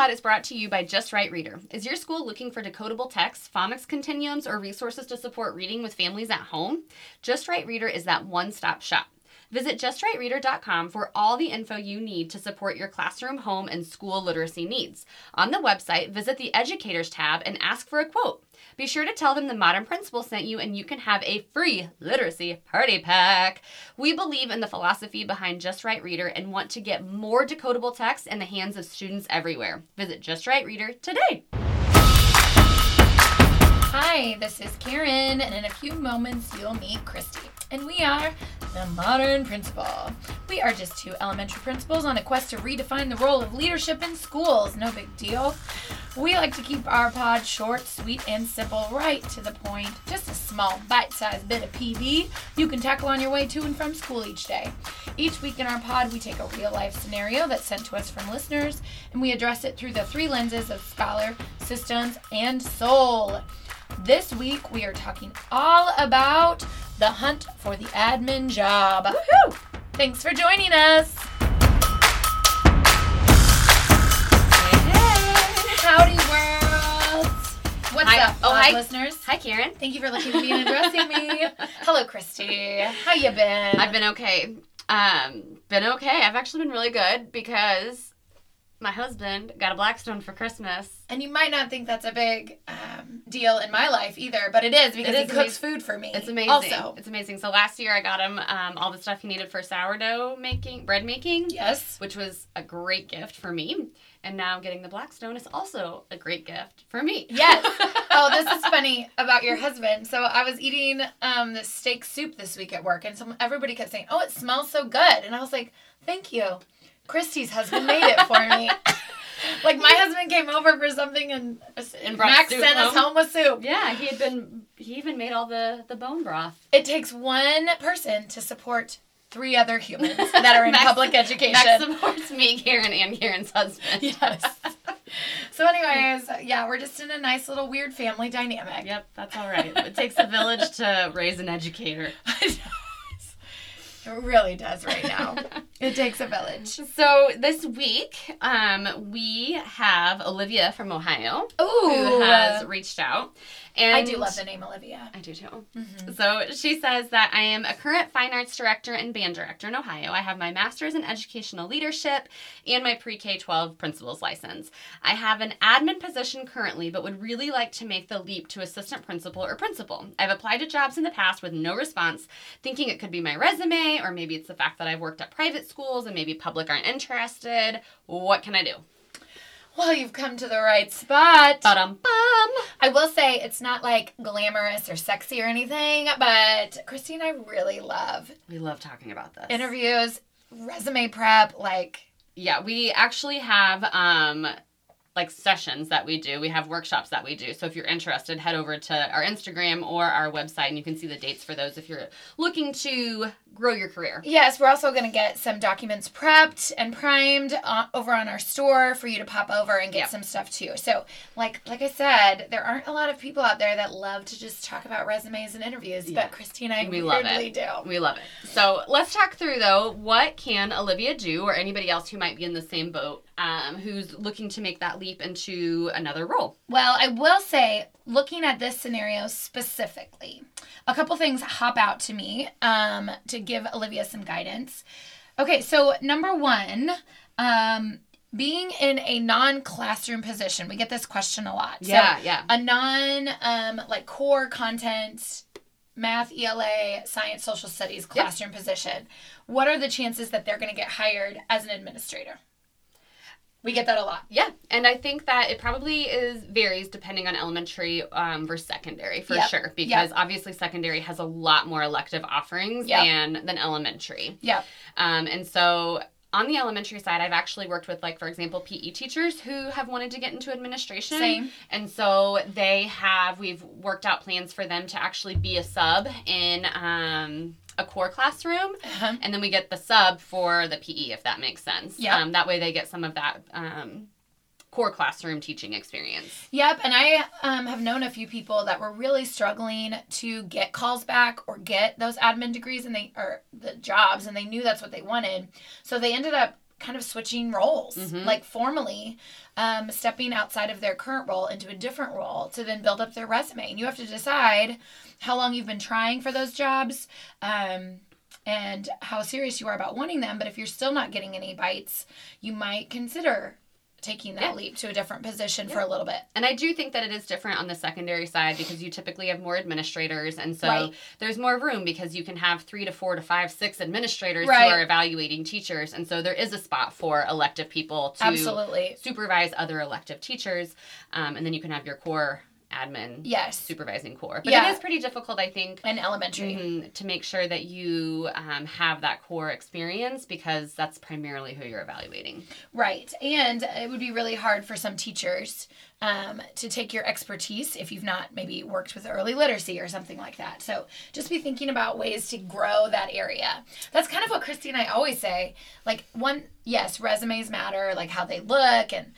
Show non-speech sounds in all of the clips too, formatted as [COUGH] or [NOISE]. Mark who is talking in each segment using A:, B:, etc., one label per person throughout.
A: pod is brought to you by Just Right Reader. Is your school looking for decodable texts, phonics continuums, or resources to support reading with families at home? Just Right Reader is that one stop shop. Visit justrightreader.com for all the info you need to support your classroom, home, and school literacy needs. On the website, visit the Educators tab and ask for a quote. Be sure to tell them the Modern Principal sent you and you can have a free literacy party pack. We believe in the philosophy behind Just Right Reader and want to get more decodable text in the hands of students everywhere. Visit Just Right Reader today.
B: Hi, this is Karen, and in a few moments you'll meet Christy. And we are the Modern Principal. We are just two elementary principals on a quest to redefine the role of leadership in schools. No big deal. We like to keep our pod short, sweet, and simple, right to the point. Just a small, bite sized bit of PD you can tackle on your way to and from school each day. Each week in our pod, we take a real life scenario that's sent to us from listeners and we address it through the three lenses of scholar, systems, and soul. This week, we are talking all about the hunt for the admin job. Woohoo! Thanks for joining us. Hey! Howdy, world. What's
A: Hi.
B: up,
A: Oh, hi.
B: listeners?
A: Hi, Karen.
B: Thank you for looking at me and addressing me. [LAUGHS] Hello, Christy. How you been?
A: I've been okay. Um, been okay. I've actually been really good because my husband got a Blackstone for Christmas.
B: and you might not think that's a big um, deal in my life either, but it is because
A: It
B: he cooks
A: amazing.
B: food for me.
A: It's amazing.
B: Also,
A: It's amazing. So last year I got him um, all the stuff he needed for sourdough making, bread making,
B: yes.
A: which was a great gift for me. And now getting the Blackstone is also a great gift for me.
B: Yes. [LAUGHS] Oh, this is funny about your husband. So I was eating um, this steak soup this week at work, and some everybody kept saying, "Oh, it smells so good," and I was like, "Thank you." Christy's husband made it for me. [LAUGHS] like my husband came over for something, and,
A: And
B: Max
A: soup
B: sent us
A: home?
B: home with soup.
A: Yeah, he had been. He even made all the the bone broth.
B: It takes one person to support three other humans [LAUGHS] that are in
A: Max-
B: public education.
A: Max supports me, Karen, and Karen's husband.
B: Yes. So, anyways, yeah, we're just in a nice little weird family dynamic.
A: Yep, that's all right. It takes a village to raise an educator. [LAUGHS]
B: It really does right now. it takes a village. [LAUGHS]
A: So this week, um, we have Olivia from Ohio
B: Ooh,
A: who has reached out, and
B: I do love the name Olivia.
A: I do too.
B: Mhm.
A: So she says that I am a current fine arts director and band director in Ohio. I have my master's in educational leadership and my pre K 12 principal's license. I have an admin position currently, but would really like to make the leap to assistant principal or principal. I've applied to jobs in the past with no response, thinking it could be my resume, or maybe it's the fact that I've worked at private schools and maybe public aren't interested. What can I do?
B: Well, you've come to the right spot.
A: Bum.
B: I will say it's not like glamorous or sexy or anything, but Christy and I really love
A: We love talking about this.
B: interviews, resume prep, like
A: Yeah, we actually have um like sessions that we do. We have workshops that we do. So if you're interested, head over to our Instagram or our website and you can see the dates for those if you're looking to grow your career.
B: Yes, we're also going to get some documents prepped and primed uh, over on our store for you to pop over and get
A: Yep.
B: some stuff too. So, like like I said, there aren't a lot of people out there that love to just talk about resumes and interviews,
A: Yeah.
B: but Christy and I
A: We love it.
B: do.
A: We love it. So let's talk through though, what can Olivia do or anybody else who might be in the same boat um, who's looking to make that leap into another role?
B: Well, I will say, looking at this scenario specifically, a couple things hop out to me um, to give Olivia some guidance. Okay, so number one, um, being in a non-classroom position, we get this question a lot. So,
A: yeah.
B: a non um, like core content math ela science social studies classroom position what are the chances that they're going to get hired as an administrator we get that a lot
A: Yeah, and I think that it probably is varies depending on elementary um, versus secondary for
B: Yep.
A: sure, because obviously secondary has a lot more elective offerings
B: Yep.
A: than than elementary.
B: yeah
A: Um, and so on the elementary side, I've actually worked with like for example PE teachers who have wanted to get into administration.
B: Same.
A: And so they have we've worked out plans for them to actually be a sub in um, a core classroom
B: uh-huh.
A: and then we get the sub for the PE, if that makes sense.
B: Yep.
A: Um, that way they get some of that um, core classroom teaching experience.
B: Yep, and I um, have known a few people that were really struggling to get calls back or get those admin degrees and they or the jobs, and they knew that's what they wanted. So they ended up kind of switching roles,
A: Mhm.
B: like formally um, stepping outside of their current role into a different role to then build up their resume. And you have to decide how long you've been trying for those jobs um, and how serious you are about wanting them. But if you're still not getting any bites, you might consider taking that
A: Yeah.
B: leap to a different position for a little bit.
A: And I do think that it is different on the secondary side because you typically have more administrators, and so
B: Right.
A: there's more room because you can have three to four to five, six administrators
B: Right.
A: who are evaluating teachers, and so there is a spot for elective people to
B: Absolutely.
A: supervise other elective teachers, um, and then you can have your core admin
B: Yes.
A: supervising core. But
B: Yeah.
A: it is pretty difficult, I think.
B: And elementary.
A: mhm, to make sure that you um, have that core experience because that's primarily who you're evaluating.
B: Right. And it would be really hard for some teachers um, to take your expertise if you've not maybe worked with early literacy or something like that. So just be thinking about ways to grow that area. That's kind of what Christy and I always say. Like, one, yes, resumes matter, like how they look and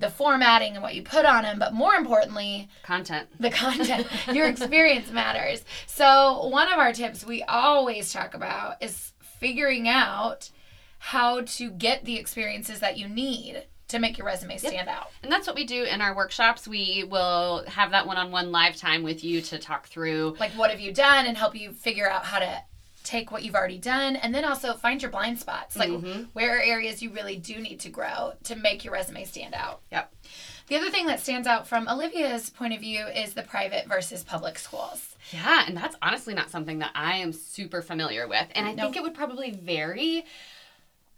B: the formatting and what you put on them, but more importantly,
A: Content.
B: the content, [LAUGHS] your experience matters. So, one of our tips we always talk about is figuring out how to get the experiences that you need to make your resume stand out.
A: And that's what we do in our workshops. We will have that one on one live time with you to talk through.
B: Like, what have you done, and help you figure out how to take what you've already done, and then also find your blind spots. Like,
A: Mhm.
B: where are areas you really do need to grow to make your resume stand out.
A: Yep.
B: The other thing that stands out from Olivia's point of view is the private versus public schools.
A: Yeah, and that's honestly not something that I am super familiar with. And I think it would probably vary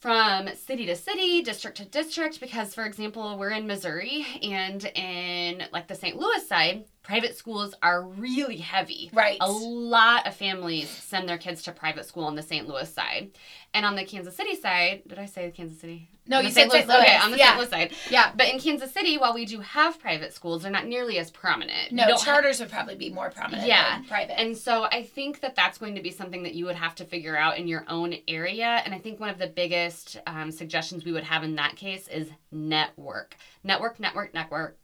A: from city to city, district to district, because, for example, we're in Missouri and in like the St. Louis side, private schools are really heavy.
B: Right.
A: A lot of families send their kids to private school on the St. Louis side. And on the Kansas City side, did I say Kansas City?
B: No,
A: On
B: you said St. Louis.
A: Okay, on the
B: Yeah.
A: St. Louis side.
B: Yeah.
A: But in Kansas City, while we do have private schools, they're not nearly as prominent.
B: No,
A: have-
B: charters would probably be more prominent
A: Yeah.
B: than private.
A: and so I think that that's going to be something that you would have to figure out in your own area. And I think one of the biggest um, suggestions we would have in that case is network. Network, network, network.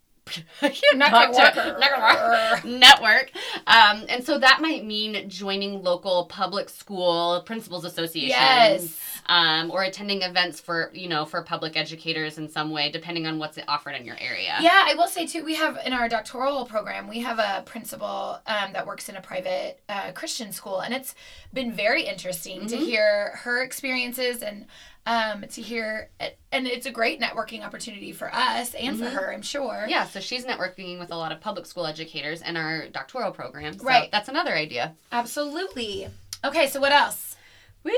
A: I can't talk to- network. Network. Um, and so that might mean joining local public school principals associations.
B: Yes.
A: Um, or attending events for, you know, for public educators in some way, depending on what's offered in your area.
B: Yeah, I will say too, we have in our doctoral program, we have a principal um, that works in a private uh, Christian school, and it's been very interesting to
A: Mhm.
B: hear her experiences and um, to hear, and it's a great networking opportunity for us and for
A: Mhm.
B: her, I'm sure.
A: Yeah, so she's networking with a lot of public school educators in our doctoral program. So
B: Right.
A: That's another idea.
B: Absolutely. Okay, so what else?
A: Woo!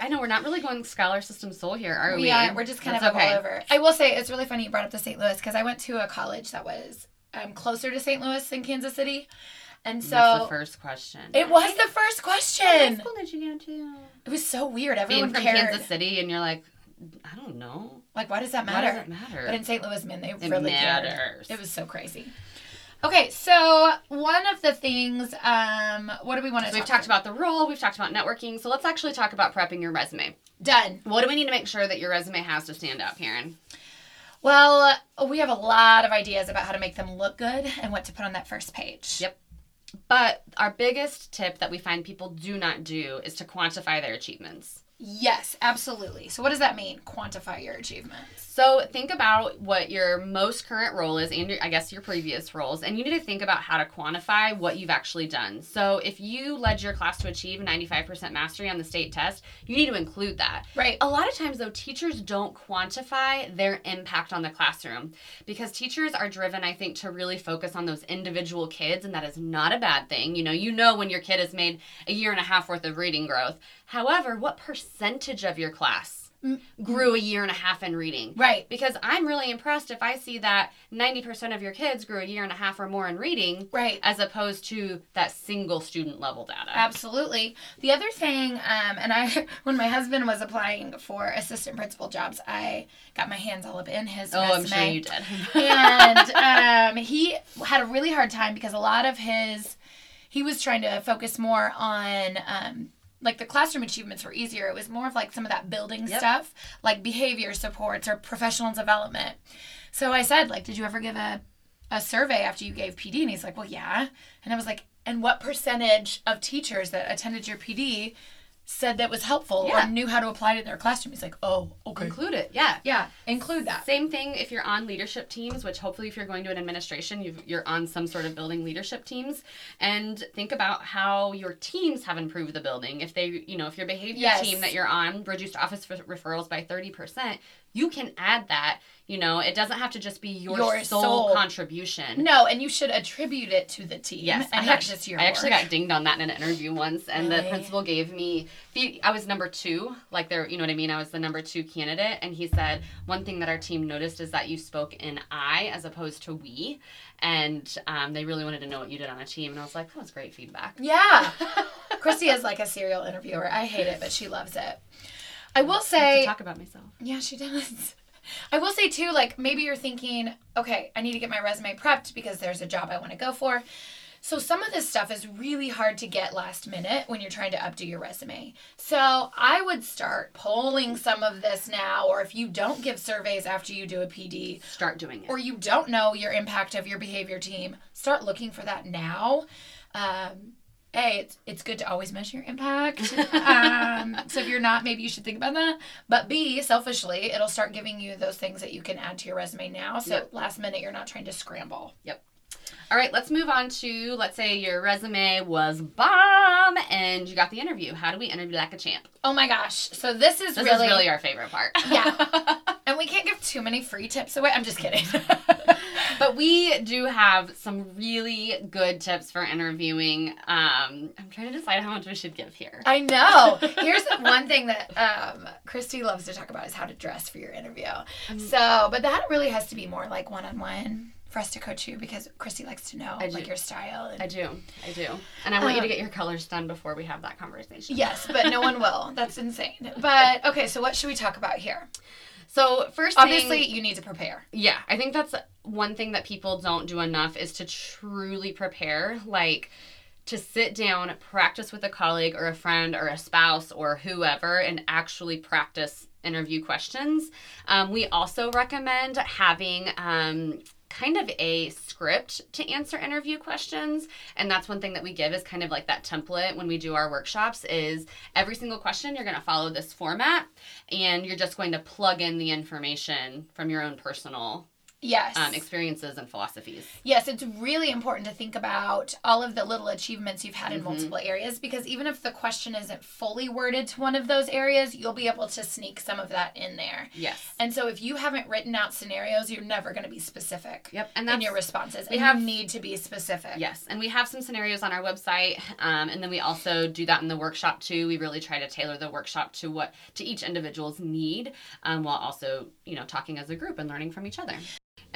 A: I know we're not really going scholar system soul here, are we?
B: we are. We're just kind
A: That's
B: of
A: okay.
B: all over. I will say it's really funny you brought up the St. Louis because I went to a college that was um, closer to St. Louis than Kansas City, and so
A: That's the first question.
B: it was the first
A: What
B: question.
A: school did you go to?
B: It was so weird.
A: Everyone Being
B: Everyone
A: from
B: cared.
A: Kansas City, and you're like, I don't know.
B: Like, why does that matter?
A: Why
B: matter?
A: does it matter?
B: But in St. Louis, man, they
A: it
B: really cared.
A: matters.
B: It was so crazy. Okay, so one of the things, um, what do we want to
A: So we've
B: talk
A: talked about the role, we've talked about networking, so let's actually talk about prepping your resume.
B: Done.
A: What do we need to make sure that your resume has to stand out, Karen?
B: Well, we have a lot of ideas about how to make them look good and what to put on that first page.
A: Yep. But our biggest tip that we find people do not do is to quantify their achievements.
B: Yes, absolutely. So, what does that mean? Quantify your achievements.
A: So think about what your most current role is and your, I guess your previous roles and you need to think about how to quantify what you've actually done. So if you led your class to achieve 95% mastery on the state test, you need to include that.
B: Right.
A: A lot of times though teachers don't quantify their impact on the classroom because teachers are driven I think to really focus on those individual kids and that is not a bad thing. You know, you know when your kid has made a year and a half worth of reading growth. However, what percentage of your class grew a year and a half in reading?
B: Right.
A: Because I'm really impressed if I see that 90% of your kids grew a year and a half or more in reading
B: Right.
A: as opposed to that single student level data.
B: Absolutely. The other thing, um, and I, [LAUGHS] when my husband was applying for assistant principal jobs, I got my hands all up in his
A: Oh, I'm sure you did. [LAUGHS]
B: and um, he had a really hard time because a lot of his he was trying to focus more on um, like the classroom achievements were easier. It was more of like some of that building
A: Yep.
B: stuff like behavior supports or professional development. So i said like did you ever give a, a survey after you gave pd and he's like well yeah. And i was like and what percentage of teachers that attended your pd said that was helpful
A: Yeah.
B: or knew how to apply it in their classroom. He's like, oh, okay.
A: Include it. Yeah.
B: Yeah, include that.
A: Same thing if you're on leadership teams, which hopefully if you're going to an administration, you've, you're on some sort of building leadership teams, and think about how your teams have improved the building. If they, you know, if your behavior
B: Yes.
A: team that you're on reduced office referrals by 30%, you can add that. You know, it doesn't have to just be your,
B: Your
A: sole,
B: sole-
A: contribution.
B: No, and you should attribute it to the team
A: Yes,
B: and
A: I
B: not
A: actually,
B: just your
A: I actually got dinged on that in an interview once, and the principal gave me. I was number two, like there, you know what I mean. I was the number two candidate, and he said one thing that our team noticed is that you spoke in I as opposed to we, and um, they really wanted to know what you did on a team, and I was like, that was great feedback.
B: Yeah. [LAUGHS] Christy is like a serial interviewer. I hate it, but she loves it. I will
A: I
B: say,
A: talk about myself.
B: yeah, she does. [LAUGHS] I will say too, like maybe you're thinking, okay, I need to get my resume prepped because there's a job I want to go for. So some of this stuff is really hard to get last minute when you're trying to updo your resume. So I would start polling some of this now, or if you don't give surveys after you do a PD,
A: Start doing it.
B: or you don't know your impact of your behavior team, start looking for that now. Um, a, it's, it's good to always measure your impact. um, [LAUGHS] so if you're not, maybe you should think about that. But B, selfishly, it'll start giving you those things that you can add to your resume now. So
A: Yep.
B: last minute, you're not trying to scramble. Yep.
A: All right, let's move on to let's say your resume was bomb and you got the interview. How do we interview like a champ?
B: Oh my gosh. So this is
A: This
B: really,
A: is really our favorite part.
B: Yeah. [LAUGHS] and we can't give too many free tips away. I'm just kidding. [LAUGHS]
A: But we do have some really good tips for interviewing. Um, I'm trying to decide how much we should give here.
B: I know. Here's [LAUGHS] one thing that um, Christy loves to talk about is how to dress for your interview.
A: Um,
B: so, but that really has to be more like one on one for us to coach you because Christy likes to know like your style. And,
A: I do, I do, and I want you to
B: Um,
A: get your colors done before we have that conversation.
B: yes, but no one will. That's [LAUGHS] insane. But okay, so what should we talk about here?
A: So first,
B: Obviously,
A: thing,
B: you need to prepare.
A: yeah, I think that's one thing that people don't do enough is to truly prepare. Like to sit down, practice with a colleague or a friend or a spouse or whoever, and actually practice interview questions. Um, we also recommend having um, kind of a script to answer interview questions. And that's one thing that we give is kind of like that template when we do our workshops is every single question you're going to follow this format and you're just going to plug in the information from your own personal
B: Yes.
A: um, experiences and philosophies
B: Yes, it's really important to think about all of the little achievements you've had in
A: Mhm.
B: multiple areas because even if the question isn't fully worded to one of those areas, you'll be able to sneak some of that in there.
A: yes
B: And so if you haven't written out scenarios, you're never going to be specific
A: yep and
B: in your responses.
A: we
B: And
A: have-
B: you need to be specific.
A: Yes, and we have some scenarios on our website, um, and then we also do that in the workshop too. We really try to tailor the workshop to what to each individual's need, um, while also you know talking as a group and learning from each other.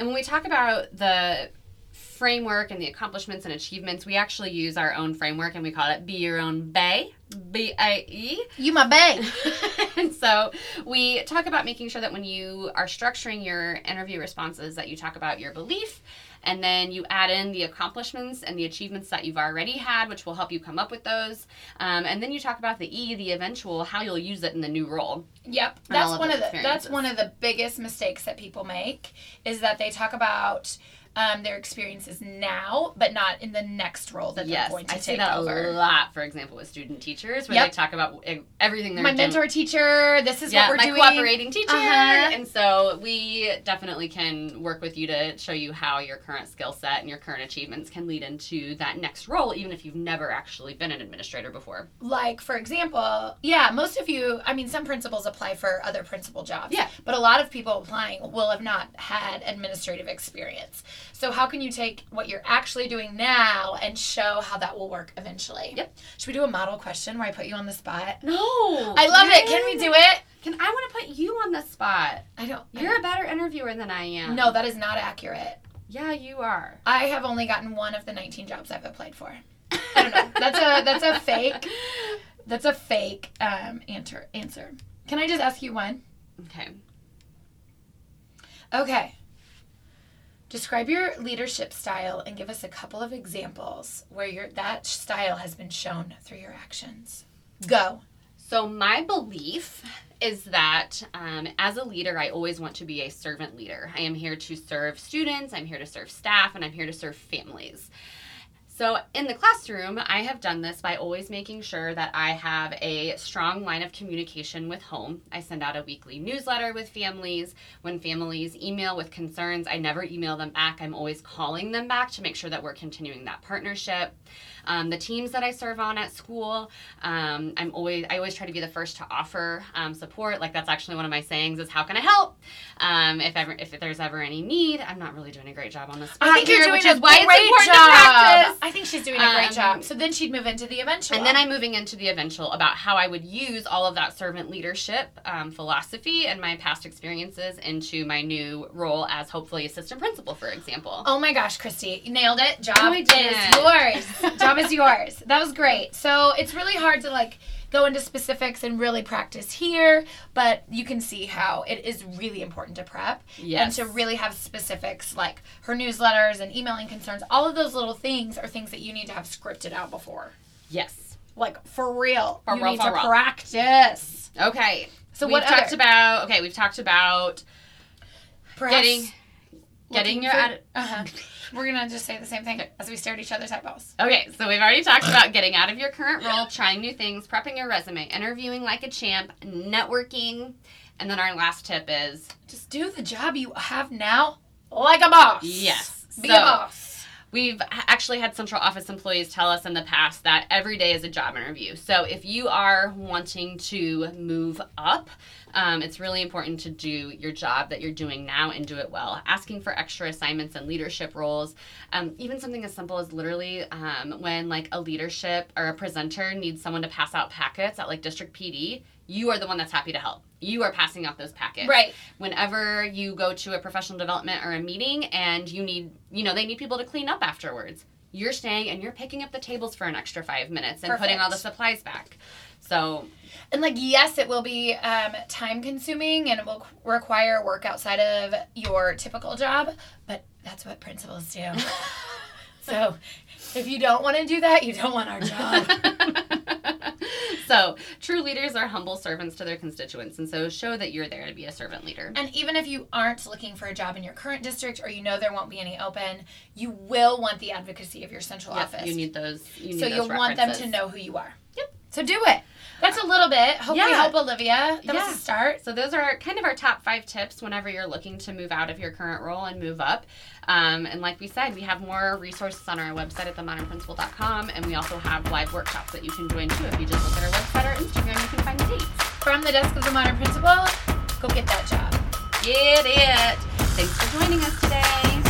A: And when we talk about the framework and the accomplishments and achievements, we actually use our own framework, and we call it "Be Your Own Bae." B A E.
B: You my bae. [LAUGHS]
A: and so we talk about making sure that when you are structuring your interview responses that you talk about your belief and then you add in the accomplishments and the achievements that you've already had which will help you come up with those. Um, and then you talk about the e the eventual how you'll use it in the new role.
B: Yep, that's one of the that's one of the biggest mistakes that people make is that they talk about um, their experiences now, but not in the next role that
A: yes
B: they're going to
A: i
B: take
A: say that
B: over.
A: a lot for example with student teachers where
B: Yep.
A: they talk about everything they're
B: My
A: doing
B: mentor teacher, this is
A: yeah,
B: what we're
A: my
B: doing.
A: cooperating teacher.
B: Uh-huh.
A: And so we definitely can work with you to show you how your current skill set and your current achievements can lead into that next role, even if you've never actually been an administrator before.
B: Like, for example, yeah, most of you, I mean, some principals apply for other principal jobs.
A: Yeah.
B: But a lot of people applying will have not had administrative experience. So, how can you take what you're actually doing now and show how that will work eventually?
A: Yep.
B: Should we do a model question where I put you on the spot?
A: No.
B: I love it. Can we do it?
A: Can I want to put you on the spot?
B: I don't.
A: You're a better interviewer than I am.
B: No, that is not accurate.
A: Yeah, you are.
B: I have only gotten one of the 19 jobs I've applied for. I don't know. That's a that's a [LAUGHS] fake. That's a fake um, answer. Answer. Can I just ask you one?
A: Okay.
B: Okay. Describe your leadership style and give us a couple of examples where your that style has been shown through your actions. Go.
A: So, my belief is that um, as a leader, I always want to be a servant leader. I am here to serve students, I'm here to serve staff, and I'm here to serve families. So, in the classroom, I have done this by always making sure that I have a strong line of communication with home. I send out a weekly newsletter with families. When families email with concerns, I never email them back. I'm always calling them back to make sure that we're continuing that partnership. Um, the teams that I serve on at school, um, I'm always I always try to be the first to offer um, support. Like that's actually one of my sayings is how can I help? Um, if ever if there's ever any need, I'm not really doing a great job on this.
B: I think you're doing a
A: is why it's
B: great job. I think she's doing a great
A: Um,
B: job. So then she'd move into the eventual.
A: And then I'm moving into the eventual about how I would use all of that servant leadership um, philosophy and my past experiences into my new role as hopefully assistant principal, for example.
B: Oh my gosh, Christy, you nailed it. Job
A: I
B: is yours. [LAUGHS] Job is yours. That was great. So it's really hard to like go into specifics and really practice here, but you can see how it is really important to prep
A: Yes.
B: and to really have specifics like her newsletters and emailing concerns. All of those little things are things that you need to have scripted out before.
A: Yes.
B: Like for real.
A: For
B: you
A: real,
B: need
A: for
B: to
A: real.
B: practice.
A: Okay.
B: So what
A: we've
B: what
A: talked
B: other-
A: about okay, we've talked about
B: Perhaps
A: getting getting your
B: for-
A: atti-
B: uh-huh. [LAUGHS] We're gonna just say the same thing as we stare at each other's eyeballs.
A: Okay, so we've already talked about getting out of your current role, trying new things, prepping your resume, interviewing like a champ, networking, and then our last tip is
B: Just do the job you have now like a boss.
A: yes.
B: Be
A: So,
B: a boss.
A: We've actually had central office employees tell us in the past that every day is a job interview. So if you are wanting to move up, um, it's really important to do your job that you're doing now and do it well. Asking for extra assignments and leadership roles, um, even something as simple as literally um, when like a leadership or a presenter needs someone to pass out packets at like district PD, you are the one that's happy to help. You are passing out those packets
B: Right.
A: whenever you go to a professional development or a meeting and you need you know they need people to clean up afterwards you're staying and you're picking up the tables for an extra five minutes and putting all the supplies back so
B: And like, yes, it will be um, time consuming and it will qu- require work outside of your typical job, but that's what principals do. [LAUGHS] so if you don't want to do that, you don't want our job. [LAUGHS]
A: so true leaders are humble servants to their constituents and so show that you're there to be a servant leader
B: And even if you aren't looking for a job in your current district or you know there won't be any open, you will want the advocacy of your central
A: Yep,
B: office.
A: you need those you need
B: so
A: those
B: you'll want them to know who you are.
A: Yep.
B: So do it. That's a little bit. Hope we help Olivia. That
A: Yeah.
B: was a start.
A: So those are kind of our top five tips whenever you're looking to move out of your current role and move up. Um, and like we said, we have more resources on our website at themodernprincipal.com, and we also have live workshops that you can join too. If you just look at our website or Instagram, you can find the dates.
B: From the desk of the modern principal, go get that job.
A: Get it! Thanks for joining us today.